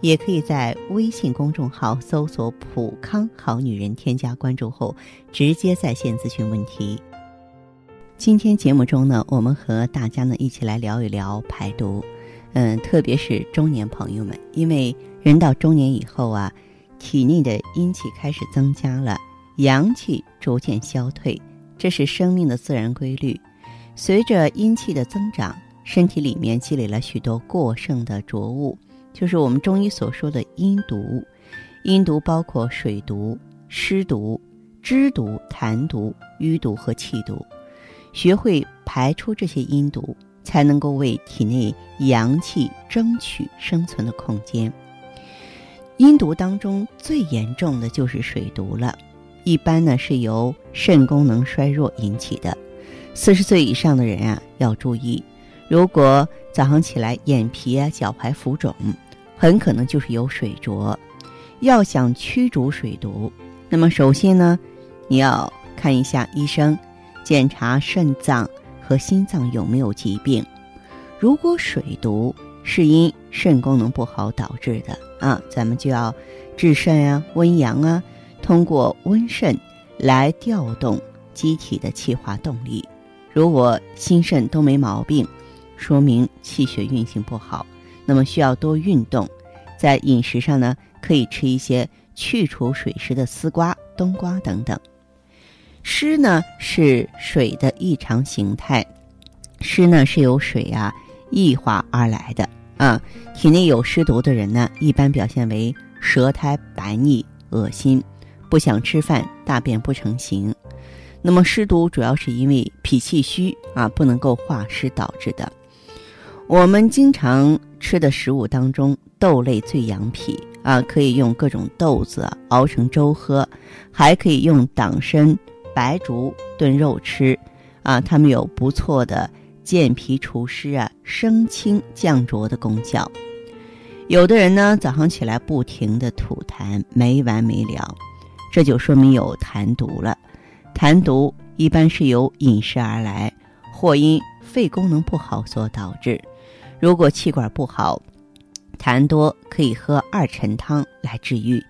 也可以在微信公众号搜索“普康好女人”，添加关注后直接在线咨询问题。今天节目中呢，我们和大家呢一起来聊一聊排毒。嗯，特别是中年朋友们，因为人到中年以后啊，体内的阴气开始增加了，阳气逐渐消退，这是生命的自然规律。随着阴气的增长，身体里面积累了许多过剩的浊物。就是我们中医所说的阴毒，阴毒包括水毒、湿毒、脂毒、痰毒、瘀毒和气毒。学会排出这些阴毒，才能够为体内阳气争取生存的空间。阴毒当中最严重的就是水毒了，一般呢是由肾功能衰弱引起的。四十岁以上的人啊要注意，如果早上起来眼皮啊、脚踝浮肿。很可能就是有水浊，要想驱逐水毒，那么首先呢，你要看一下医生，检查肾脏和心脏有没有疾病。如果水毒是因肾功能不好导致的啊，咱们就要治肾啊、温阳啊，通过温肾来调动机体的气化动力。如果心肾都没毛病，说明气血运行不好。那么需要多运动，在饮食上呢，可以吃一些去除水湿的丝瓜、冬瓜等等。湿呢是水的异常形态，湿呢是由水啊异化而来的啊。体内有湿毒的人呢，一般表现为舌苔白腻、恶心、不想吃饭、大便不成形。那么湿毒主要是因为脾气虚啊，不能够化湿导致的。我们经常吃的食物当中，豆类最养脾啊，可以用各种豆子熬成粥喝，还可以用党参、白术炖肉吃，啊，它们有不错的健脾除湿啊、生清降浊的功效。有的人呢，早上起来不停的吐痰，没完没了，这就说明有痰毒了。痰毒一般是由饮食而来，或因肺功能不好所导致。如果气管不好，痰多，可以喝二陈汤来治愈。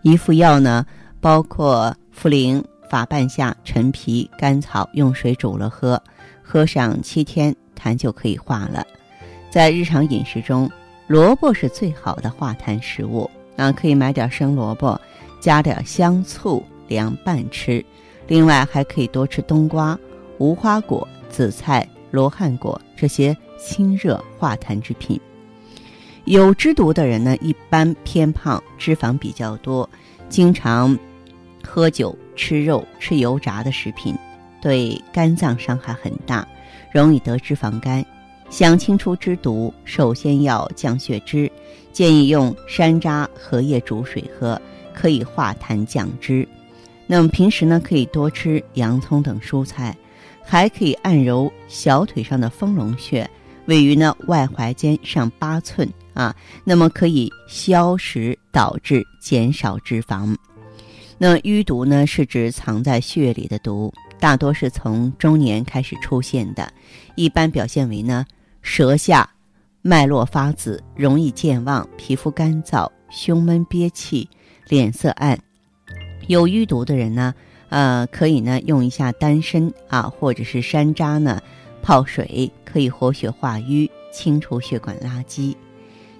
一副药呢，包括茯苓、法半夏、陈皮、甘草，用水煮了喝，喝上七天，痰就可以化了。在日常饮食中，萝卜是最好的化痰食物啊，可以买点生萝卜，加点香醋凉拌吃。另外，还可以多吃冬瓜、无花果、紫菜、罗汉果这些。清热化痰之品，有脂毒的人呢，一般偏胖，脂肪比较多，经常喝酒、吃肉、吃油炸的食品，对肝脏伤害很大，容易得脂肪肝。想清除脂毒，首先要降血脂，建议用山楂、荷叶煮水喝，可以化痰降脂。那么平时呢，可以多吃洋葱等蔬菜，还可以按揉小腿上的丰隆穴。位于呢外踝尖上八寸啊，那么可以消食导致减少脂肪。那淤毒呢是指藏在血液里的毒，大多是从中年开始出现的，一般表现为呢舌下脉络发紫，容易健忘，皮肤干燥，胸闷憋气，脸色暗。有淤毒的人呢，呃，可以呢用一下丹参啊，或者是山楂呢。泡水可以活血化瘀，清除血管垃圾。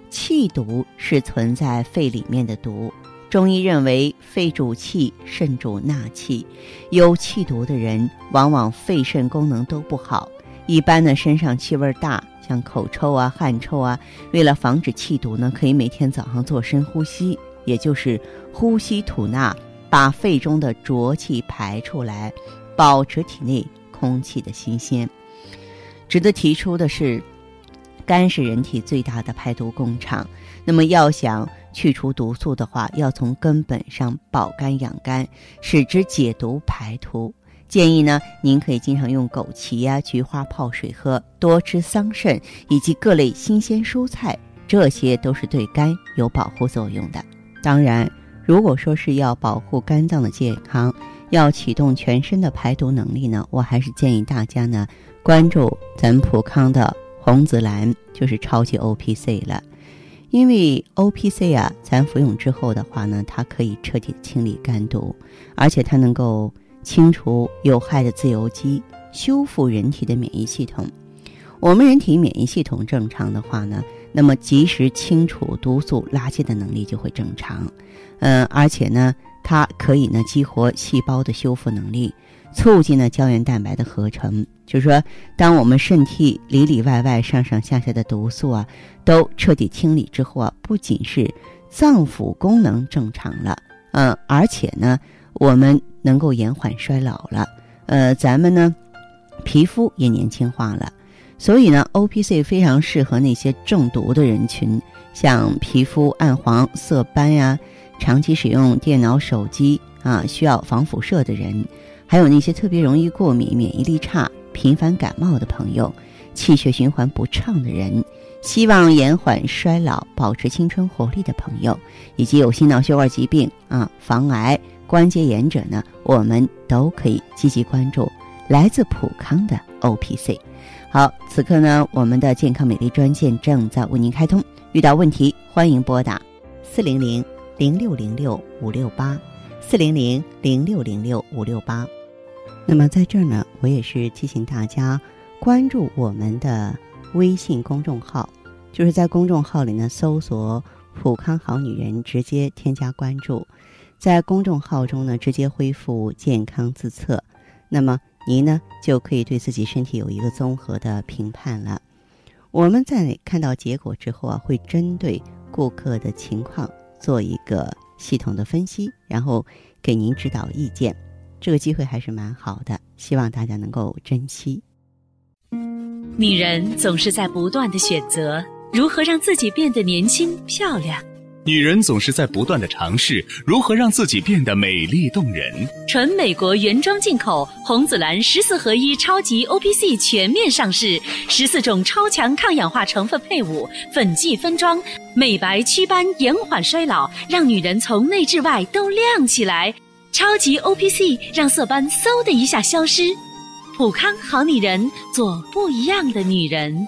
气毒是存在肺里面的毒。中医认为，肺主气，肾主纳气。有气毒的人，往往肺肾功能都不好。一般呢，身上气味大，像口臭啊、汗臭啊。为了防止气毒呢，可以每天早上做深呼吸，也就是呼吸吐纳，把肺中的浊气排出来，保持体内空气的新鲜。值得提出的是，肝是人体最大的排毒工厂。那么，要想去除毒素的话，要从根本上保肝养肝，使之解毒排毒。建议呢，您可以经常用枸杞呀、菊花泡水喝，多吃桑葚以及各类新鲜蔬菜，这些都是对肝有保护作用的。当然，如果说是要保护肝脏的健康，要启动全身的排毒能力呢，我还是建议大家呢关注咱普康的红紫蓝，就是超级 O P C 了。因为 O P C 啊，咱服用之后的话呢，它可以彻底清理肝毒，而且它能够。清除有害的自由基，修复人体的免疫系统。我们人体免疫系统正常的话呢，那么及时清除毒素垃圾的能力就会正常。嗯，而且呢，它可以呢激活细胞的修复能力，促进呢胶原蛋白的合成。就是说，当我们肾体里里外外、上上下下的毒素啊都彻底清理之后啊，不仅是脏腑功能正常了，嗯，而且呢，我们。能够延缓衰老了，呃，咱们呢，皮肤也年轻化了，所以呢，O P C 非常适合那些中毒的人群，像皮肤暗黄、色斑呀，长期使用电脑、手机啊，需要防辐射的人，还有那些特别容易过敏、免疫力差、频繁感冒的朋友，气血循环不畅的人，希望延缓衰老、保持青春活力的朋友，以及有心脑血管疾病啊、防癌。关节炎者呢，我们都可以积极关注来自普康的 O P C。好，此刻呢，我们的健康美丽专线正在为您开通，遇到问题欢迎拨打四零零零六零六五六八四零零零六零六五六八。那么在这儿呢，我也是提醒大家关注我们的微信公众号，就是在公众号里呢搜索“普康好女人”，直接添加关注。在公众号中呢，直接恢复健康自测，那么您呢就可以对自己身体有一个综合的评判了。我们在看到结果之后啊，会针对顾客的情况做一个系统的分析，然后给您指导意见。这个机会还是蛮好的，希望大家能够珍惜。女人总是在不断的选择如何让自己变得年轻漂亮。女人总是在不断的尝试如何让自己变得美丽动人。纯美国原装进口红紫蓝十四合一超级 O P C 全面上市，十四种超强抗氧化成分配伍，粉剂分装，美白祛斑，延缓衰老，让女人从内至外都亮起来。超级 O P C 让色斑嗖的一下消失。普康好女人，做不一样的女人。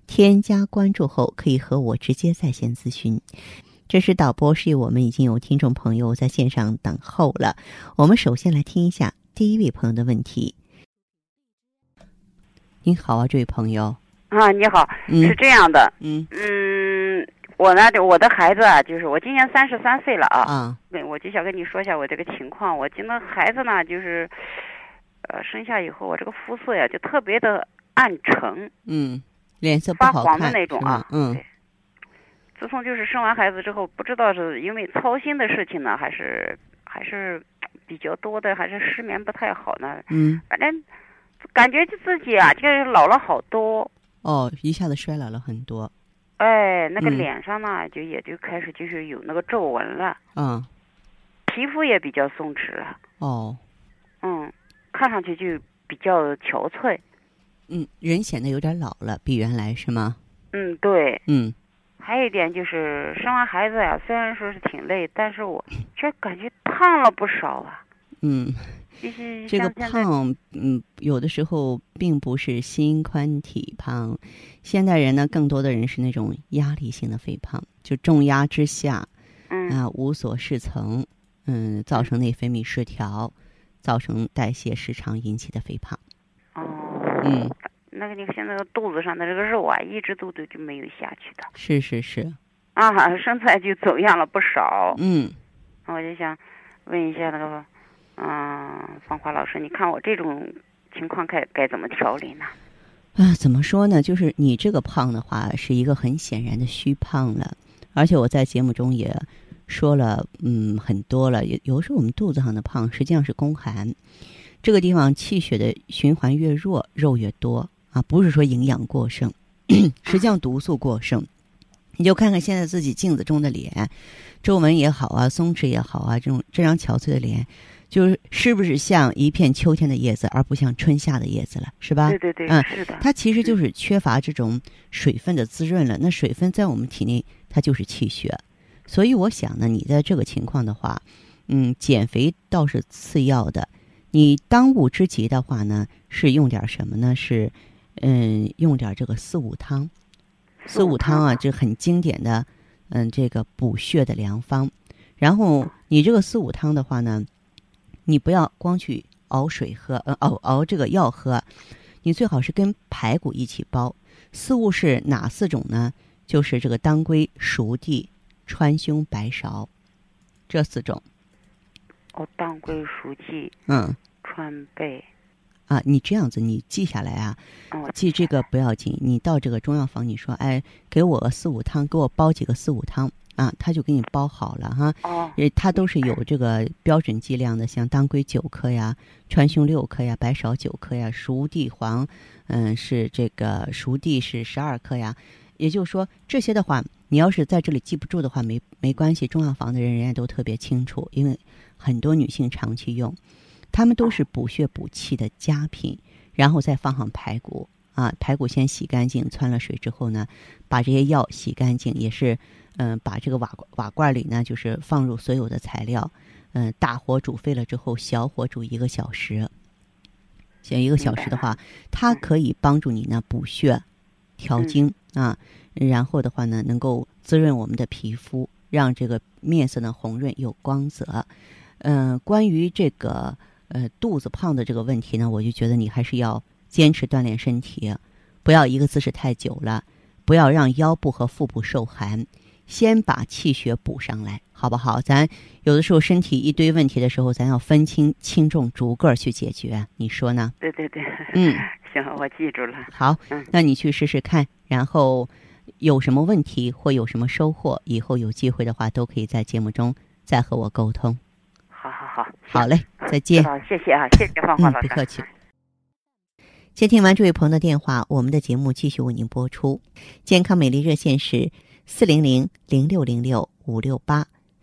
添加关注后，可以和我直接在线咨询。这是导播，是我们已经有听众朋友在线上等候了。我们首先来听一下第一位朋友的问题。您好啊，这位朋友。啊，你好，嗯是这样的，嗯嗯，我呢，我的孩子啊，就是我今年三十三岁了啊，啊，对，我就想跟你说一下我这个情况。我今天孩子呢，就是呃，生下以后，我这个肤色呀，就特别的暗沉，嗯。脸色发黄的那种啊，嗯。自从就是生完孩子之后，不知道是因为操心的事情呢，还是还是比较多的，还是失眠不太好呢？嗯。反正感觉就自己啊，就是老了好多。哦，一下子衰老了很多。哎，那个脸上呢，就也就开始就是有那个皱纹了。嗯。皮肤也比较松弛了。哦。嗯，看上去就比较憔悴。嗯，人显得有点老了，比原来是吗？嗯，对。嗯，还有一点就是生完孩子呀，虽然说是挺累，但是我 却感觉胖了不少啊。嗯，这个胖，嗯，有的时候并不是心宽体胖，现代人呢，更多的人是那种压力性的肥胖，就重压之下，嗯啊，无所适从，嗯，造成内分泌失调，造成代谢失常引起的肥胖。嗯，那个你现在肚子上的这个肉啊，一直都都就没有下去的。是是是，啊，身材就走样了不少。嗯，我就想问一下那个，嗯，芳华老师，你看我这种情况该该怎么调理呢？啊，怎么说呢？就是你这个胖的话，是一个很显然的虚胖了，而且我在节目中也说了，嗯，很多了。有有时候我们肚子上的胖，实际上是宫寒，这个地方气血的循环越弱，肉越多啊，不是说营养过剩，实际上毒素过剩。你就看看现在自己镜子中的脸，皱纹也好啊，松弛也好啊，这种这张憔悴的脸。就是是不是像一片秋天的叶子，而不像春夏的叶子了，是吧？对对对，嗯，是的。它其实就是缺乏这种水分的滋润了。那水分在我们体内，它就是气血。所以我想呢，你在这个情况的话，嗯，减肥倒是次要的。你当务之急的话呢，是用点什么呢？是嗯，用点这个四物汤。四物汤啊，这很经典的，嗯，这个补血的良方。然后你这个四物汤的话呢？你不要光去熬水喝，呃，熬熬这个药喝，你最好是跟排骨一起煲。四物是哪四种呢？就是这个当归、熟地、川芎、白芍，这四种。哦，当归、熟地，嗯，川贝。啊，你这样子你记下来啊，记这个不要紧。你到这个中药房，你说，哎，给我四五汤，给我煲几个四五汤。啊，他就给你煲好了哈，哦，他都是有这个标准剂量的，像当归九克呀，川芎六克呀，白芍九克呀，熟地黄，嗯，是这个熟地是十二克呀。也就是说，这些的话，你要是在这里记不住的话，没没关系，中药房的人人家都特别清楚，因为很多女性长期用，他们都是补血补气的佳品，然后再放上排骨啊，排骨先洗干净，汆了水之后呢，把这些药洗干净，也是。嗯，把这个瓦瓦罐里呢，就是放入所有的材料，嗯，大火煮沸了之后，小火煮一个小时。像一个小时的话，它可以帮助你呢补血、调经啊，然后的话呢，能够滋润我们的皮肤，让这个面色呢红润有光泽。嗯，关于这个呃肚子胖的这个问题呢，我就觉得你还是要坚持锻炼身体，不要一个姿势太久了，不要让腰部和腹部受寒。先把气血补上来，好不好？咱有的时候身体一堆问题的时候，咱要分清轻重，逐个去解决，你说呢？对对对，嗯，行，我记住了。好，那你去试试看，然后有什么问题或有什么收获，以后有机会的话，都可以在节目中再和我沟通。好嘞，再见。好，谢谢啊，谢谢芳华老师。不客气。接听完这位朋友的电话，我们的节目继续为您播出。健康美丽热线是。四零零零六零六五六八，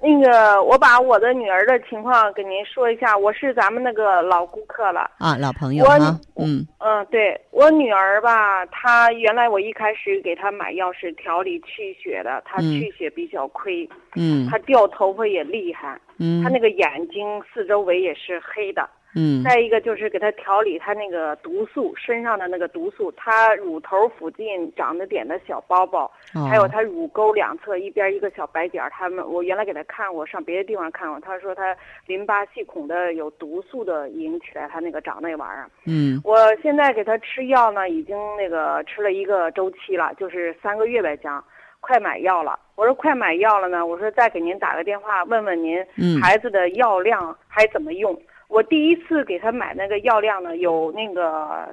那个，我把我的女儿的情况给您说一下。我是咱们那个老顾客了啊，老朋友啊。嗯嗯，对我女儿吧，她原来我一开始给她买药是调理气血的，她气血比较亏，嗯，她掉头发也厉害，嗯，她那个眼睛四周围也是黑的。嗯，再一个就是给他调理他那个毒素身上的那个毒素，他乳头附近长着点的小包包，还有他乳沟两侧一边一个小白点儿。他们我原来给他看过，上别的地方看过，他说他淋巴系统的有毒素的引起来，他那个长那玩意儿。嗯，我现在给他吃药呢，已经那个吃了一个周期了，就是三个月呗，将快买药了。我说快买药了呢，我说再给您打个电话问问您，孩子的药量还怎么用？我第一次给他买那个药量呢，有那个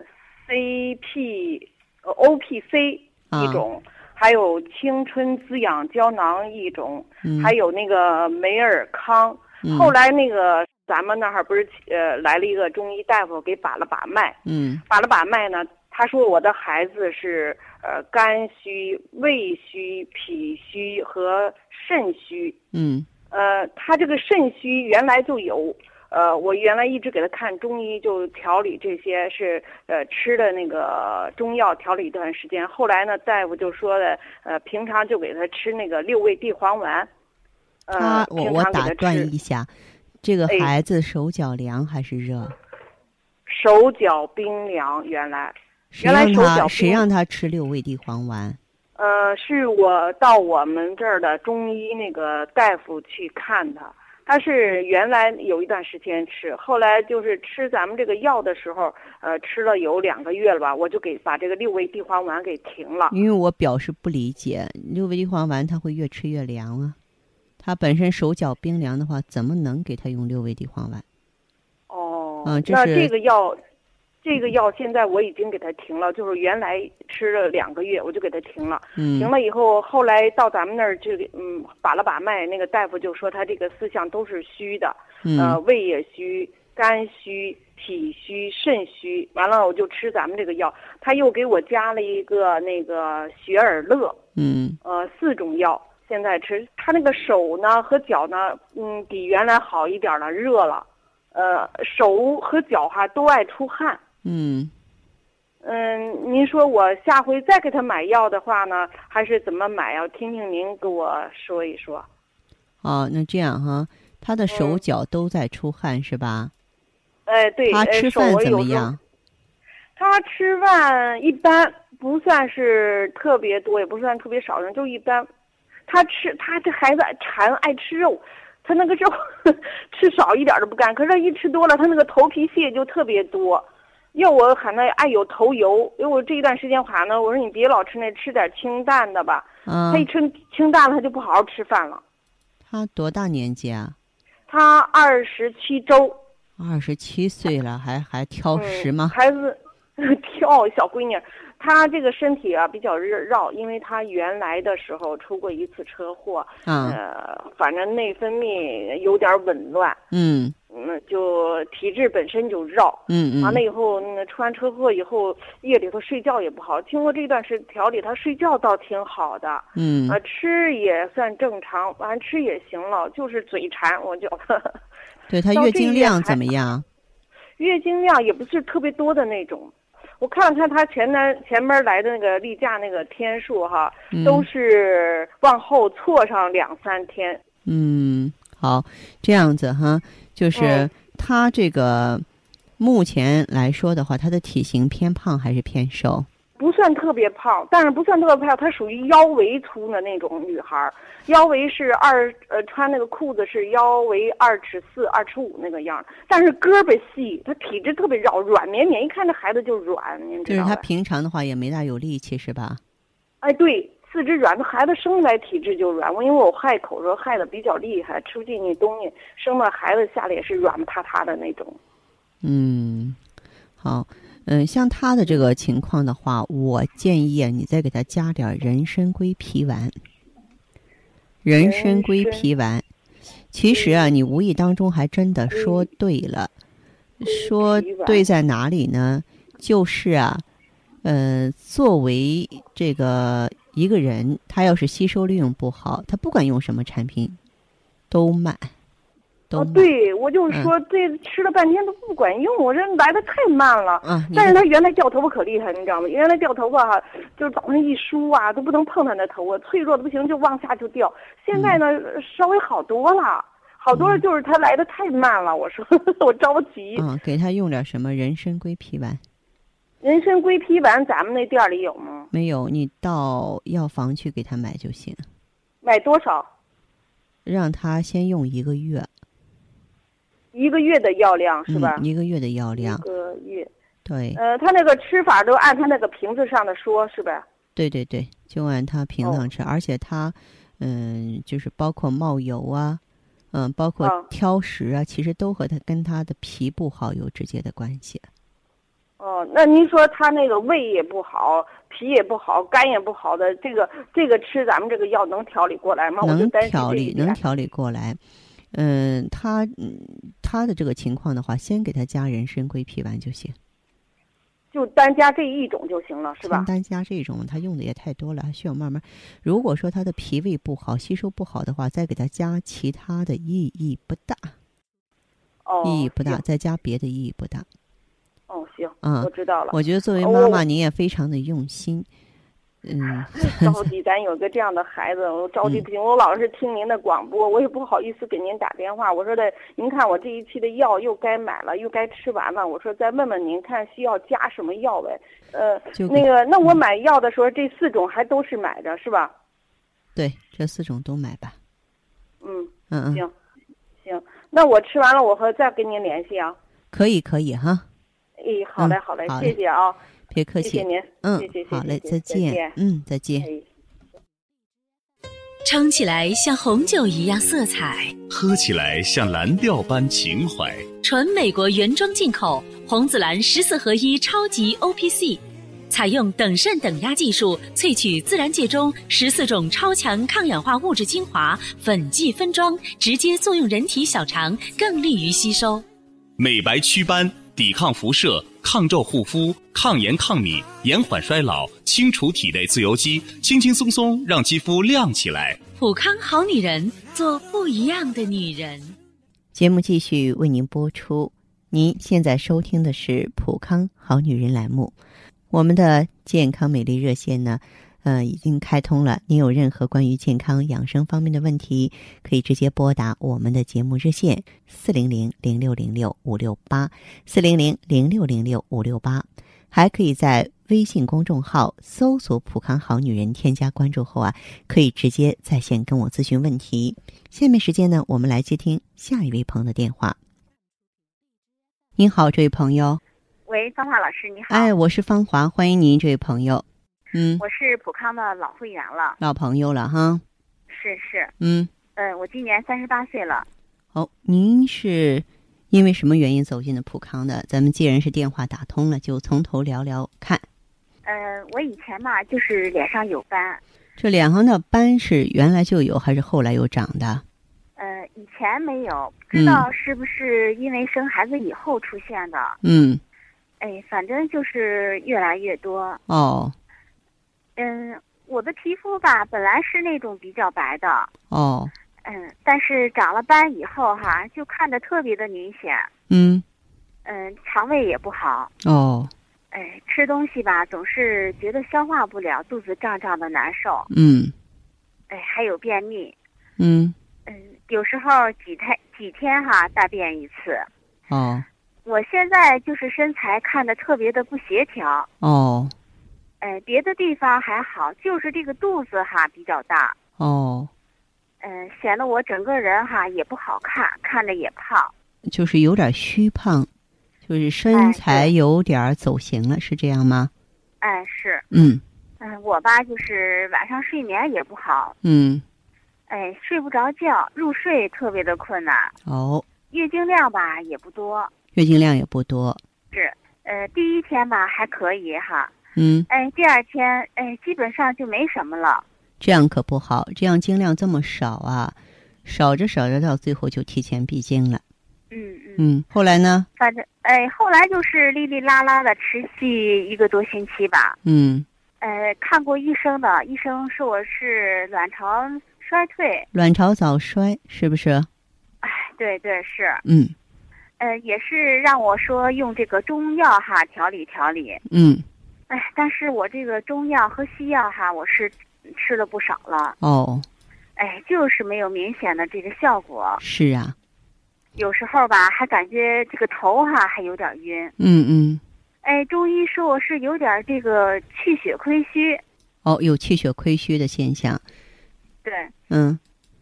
C P O P C 一种，还有青春滋养胶囊一种，还有那个美尔康。后来那个咱们那儿不是呃来了一个中医大夫给把了把脉，嗯，把了把脉呢，他说我的孩子是呃肝虚、胃虚、脾虚和肾虚。嗯，呃，他这个肾虚原来就有。呃，我原来一直给他看中医，就调理这些是呃吃的那个中药调理一段时间。后来呢，大夫就说的，呃，平常就给他吃那个六味地黄丸。他我我打断一下，这个孩子手脚凉还是热？手脚冰凉，原来。谁让他谁让他吃六味地黄丸？呃，是我到我们这儿的中医那个大夫去看他，他是原来有一段时间吃，后来就是吃咱们这个药的时候，呃，吃了有两个月了吧，我就给把这个六味地黄丸给停了。因为我表示不理解，六味地黄丸他会越吃越凉啊，他本身手脚冰凉的话，怎么能给他用六味地黄丸？哦，嗯，那这个药。这个药现在我已经给他停了，就是原来吃了两个月，我就给他停了。嗯，停了以后，后来到咱们那儿就嗯把了把脉，那个大夫就说他这个四项都是虚的，呃，胃也虚，肝虚，脾虚，肾虚。完了，我就吃咱们这个药，他又给我加了一个那个雪尔乐，嗯，呃，四种药现在吃。他那个手呢和脚呢，嗯，比原来好一点了，热了，呃，手和脚哈都爱出汗。嗯，嗯，您说我下回再给他买药的话呢，还是怎么买呀？听听您给我说一说。哦，那这样哈，他的手脚都在出汗是吧？哎，对。他吃饭怎么样？他吃饭一般，不算是特别多，也不算特别少，人就一般。他吃，他这孩子馋，爱吃肉，他那个肉 吃少一点都不干，可是他，一吃多了，他那个头皮屑就特别多。要我喊他爱有头油，因为我这一段时间喊呢，我说你别老吃那，吃点清淡的吧。嗯。他一吃清淡了，他就不好好吃饭了。他多大年纪啊？他二十七周。二十七岁了，还还挑食吗？孩子 挑小闺女。他这个身体啊比较绕，因为他原来的时候出过一次车祸，呃，反正内分泌有点紊乱，嗯，嗯，就体质本身就绕，嗯嗯，完了以后，那出完车祸以后，夜里头睡觉也不好。经过这段时调理，他睡觉倒挺好的，嗯，啊，吃也算正常，完吃也行了，就是嘴馋，我就，对他月经量怎么样？月经量也不是特别多的那种。我看了看他前单前边来的那个例假那个天数哈，都是往后错上两三天。嗯，好，这样子哈，就是他这个目前来说的话，他的体型偏胖还是偏瘦？不算特别胖，但是不算特别胖，她属于腰围粗的那种女孩儿，腰围是二呃，穿那个裤子是腰围二尺四、二尺五那个样但是胳膊细，她体质特别绕，软绵绵，一看这孩子就软，您知道就是她平常的话也没大有力气，是吧？哎，对，四肢软，这孩子生来体质就软，我因为我害口说害的比较厉害，吃不进去东西，生了孩子下来也是软不塌塌的那种。嗯，好。嗯，像他的这个情况的话，我建议啊，你再给他加点人参归脾丸。人参归脾丸，其实啊，你无意当中还真的说对了，说对在哪里呢？就是啊，呃，作为这个一个人，他要是吸收利用不好，他不管用什么产品，都慢。哦，对，我就是说，这吃了半天都不管用，我这来的太慢了。嗯，但是他原来掉头发可厉害，你知道吗？原来掉头发哈，就是早上一梳啊，都不能碰他那头发，脆弱的不行，就往下就掉。现在呢，稍微好多了，好多了，就是他来的太慢了。我说 我着急。嗯，给他用点什么人参归脾丸。人参归脾丸，咱们那店里有吗？没有，你到药房去给他买就行。买多少？让他先用一个月。一个月的药量是吧？一个月的药量。一个月。对。呃，他那个吃法都按他那个瓶子上的说，是吧？对对对，就按他瓶子上吃，而且他，嗯，就是包括冒油啊，嗯，包括挑食啊，其实都和他跟他的脾不好有直接的关系。哦，那您说他那个胃也不好，脾也不好，肝也不好的，这个这个吃咱们这个药能调理过来吗？能调理，能调理过来。嗯，他嗯，他的这个情况的话，先给他加人参归脾丸就行，就单加这一种就行了，是吧？单加这一种，他用的也太多了，需要慢慢。如果说他的脾胃不好，吸收不好的话，再给他加其他的意义不大。哦，意义不大，再加别的意义不大。哦，行，嗯，我知道了。我觉得作为妈妈，您也非常的用心。嗯，着急，咱有个这样的孩子，我着急不行。我老是听您的广播，我也不好意思给您打电话。我说的，您看我这一期的药又该买了，又该吃完了。我说再问问您，看需要加什么药呗？呃，那个，那我买药的时候，这四种还都是买着是吧？对，这四种都买吧。嗯嗯嗯，行，行，那我吃完了，我和再跟您联系啊。可以，可以哈。诶，好嘞，好嘞，谢谢啊。别客气，谢谢您。嗯，谢谢，好嘞，再见。嗯，再见。撑起来像红酒一样色彩，喝起来像蓝调般情怀。纯美国原装进口红紫蓝十四合一超级 O P C，采用等渗等压技术萃取自然界中十四种超强抗氧化物质精华，粉剂分装，直接作用人体小肠，更利于吸收。美白祛斑，抵抗辐射。抗皱护肤、抗炎抗敏、延缓衰老、清除体内自由基，轻轻松松让肌肤亮起来。普康好女人，做不一样的女人。节目继续为您播出。您现在收听的是普康好女人栏目，我们的健康美丽热线呢？呃，已经开通了。您有任何关于健康养生方面的问题，可以直接拨打我们的节目热线四零零零六零六五六八四零零零六零六五六八，还可以在微信公众号搜索“普康好女人”，添加关注后啊，可以直接在线跟我咨询问题。下面时间呢，我们来接听下一位朋友的电话。您好，这位朋友。喂，芳华老师，你好。哎，我是芳华，欢迎您，这位朋友。嗯，我是普康的老会员了，老朋友了哈。是是，嗯嗯，我今年三十八岁了。哦，您是因为什么原因走进的普康的？咱们既然是电话打通了，就从头聊聊看。呃，我以前嘛，就是脸上有斑。这脸上的斑是原来就有，还是后来又长的？呃，以前没有，不知道是不是因为生孩子以后出现的。嗯。哎，反正就是越来越多。哦。嗯，我的皮肤吧，本来是那种比较白的。哦。嗯，但是长了斑以后哈，就看着特别的明显。嗯。嗯，肠胃也不好。哦。哎，吃东西吧，总是觉得消化不了，肚子胀胀的难受。嗯。哎，还有便秘。嗯。嗯，有时候几天几天哈大便一次。哦。我现在就是身材看的特别的不协调。哦。哎，别的地方还好，就是这个肚子哈比较大。哦。嗯，显得我整个人哈也不好看，看着也胖。就是有点虚胖，就是身材有点走形了，是这样吗？哎，是。嗯。嗯，我吧就是晚上睡眠也不好。嗯。哎，睡不着觉，入睡特别的困难。哦。月经量吧也不多。月经量也不多。是，呃，第一天吧还可以哈。嗯，哎，第二天，哎，基本上就没什么了。这样可不好，这样经量这么少啊，少着少着，到最后就提前闭经了。嗯嗯。嗯，后来呢？反正，哎，后来就是哩哩啦啦的持续一个多星期吧。嗯。呃，看过医生的，医生说我是卵巢衰退。卵巢早衰是不是？哎，对对是。嗯。呃，也是让我说用这个中药哈调理调理。嗯。哎，但是我这个中药和西药哈，我是吃了不少了。哦，哎，就是没有明显的这个效果。是啊，有时候吧，还感觉这个头哈还有点晕。嗯嗯。哎，中医说我是有点这个气血亏虚。哦，有气血亏虚的现象。对。嗯。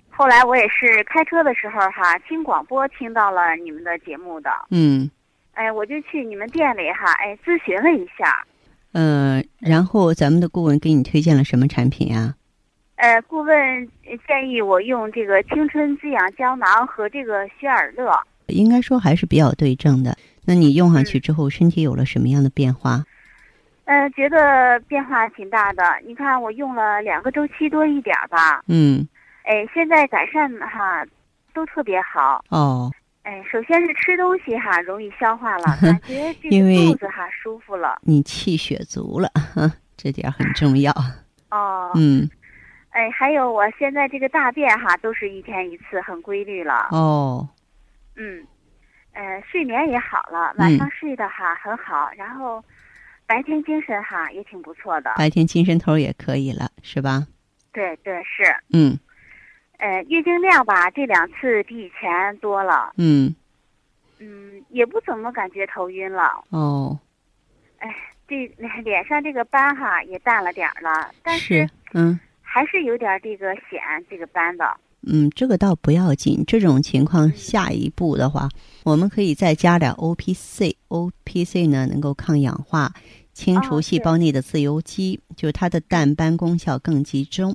后来我也是开车的时候哈，听广播听到了你们的节目的。嗯。哎，我就去你们店里哈，哎，咨询了一下。嗯，然后咱们的顾问给你推荐了什么产品啊？呃，顾问建议我用这个青春滋养胶囊和这个雪尔乐。应该说还是比较对症的。那你用上去之后，身体有了什么样的变化？呃，觉得变化挺大的。你看，我用了两个周期多一点吧。嗯。哎，现在改善哈，都特别好。哦。哎，首先是吃东西哈容易消化了，感觉这个肚子哈舒服了。你气血足了，这点很重要。哦。嗯。哎，还有我现在这个大便哈都是一天一次，很规律了。哦。嗯。呃，睡眠也好了，晚上睡得哈很好，然后，白天精神哈也挺不错的，白天精神头也可以了，是吧？对对是。嗯。呃，月经量吧，这两次比以前多了。嗯。嗯，也不怎么感觉头晕了。哦。哎，这脸上这个斑哈也淡了点儿了，但是嗯，还是有点这个显这个斑的。嗯，这个倒不要紧。这种情况下一步的话，我们可以再加点 O P C。O P C 呢，能够抗氧化、清除细胞内的自由基，就是它的淡斑功效更集中。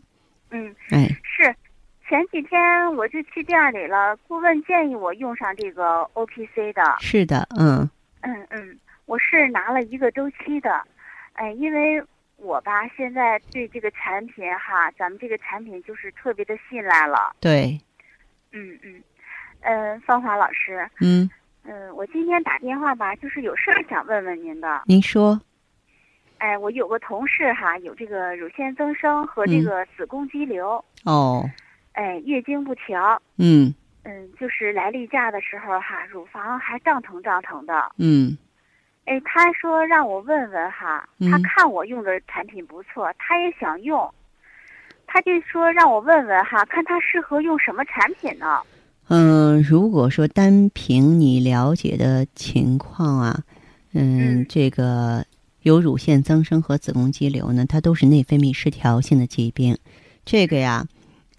嗯，哎，是。前几天我就去店里了，顾问建议我用上这个 O P C 的。是的，嗯。嗯嗯，我是拿了一个周期的，哎，因为。我吧，现在对这个产品哈，咱们这个产品就是特别的信赖了。对，嗯嗯，嗯，芳华老师，嗯嗯，我今天打电话吧，就是有事儿想问问您的。您说。哎，我有个同事哈，有这个乳腺增生和这个子宫肌瘤。哦。哎，月经不调。嗯。嗯，就是来例假的时候哈，乳房还胀疼胀疼的。嗯。哎，他说让我问问哈，他看我用的产品不错，他也想用，他就说让我问问哈，看他适合用什么产品呢？嗯，如果说单凭你了解的情况啊，嗯，这个有乳腺增生和子宫肌瘤呢，它都是内分泌失调性的疾病，这个呀，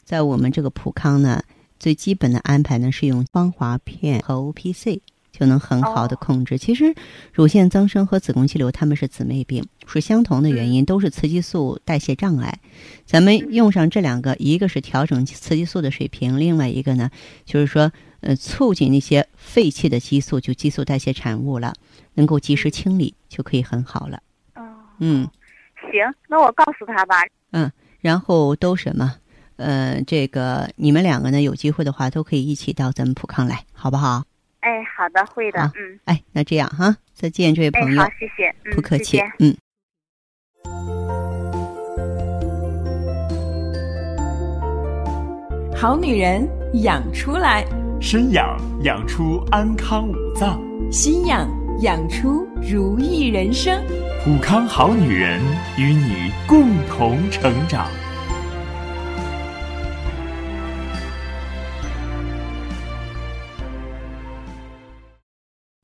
在我们这个普康呢，最基本的安排呢是用芳华片和 O P C。就能很好的控制。其实，乳腺增生和子宫肌瘤它们是姊妹病，是相同的原因，都是雌激素代谢障碍。咱们用上这两个，一个是调整雌激素的水平，另外一个呢，就是说，呃，促进那些废弃的激素，就激素代谢产物了，能够及时清理，就可以很好了。哦，嗯，行，那我告诉他吧。嗯，然后都什么？呃，这个你们两个呢，有机会的话，都可以一起到咱们普康来，好不好？哎，好的，会的，嗯，哎，那这样哈，再见，这位朋友，好，谢谢，不客气，嗯。好女人养出来，身养养出安康五脏，心养养出如意人生。普康好女人与你共同成长。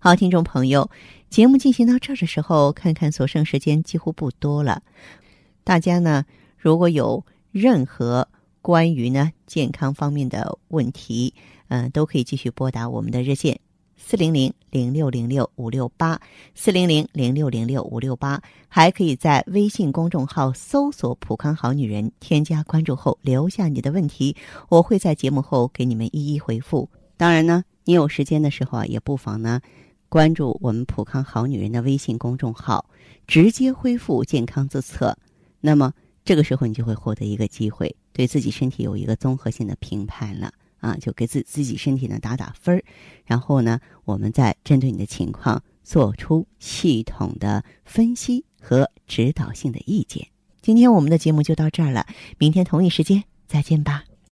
好，听众朋友，节目进行到这儿的时候，看看所剩时间几乎不多了。大家呢，如果有任何关于呢健康方面的问题，嗯，都可以继续拨打我们的热线四零零零六零六五六八四零零零六零六五六八，还可以在微信公众号搜索“普康好女人”，添加关注后留下你的问题，我会在节目后给你们一一回复。当然呢，你有时间的时候啊，也不妨呢。关注我们普康好女人的微信公众号，直接恢复健康自测。那么这个时候你就会获得一个机会，对自己身体有一个综合性的评判了啊，就给自自己身体呢打打分儿。然后呢，我们再针对你的情况做出系统的分析和指导性的意见。今天我们的节目就到这儿了，明天同一时间再见吧。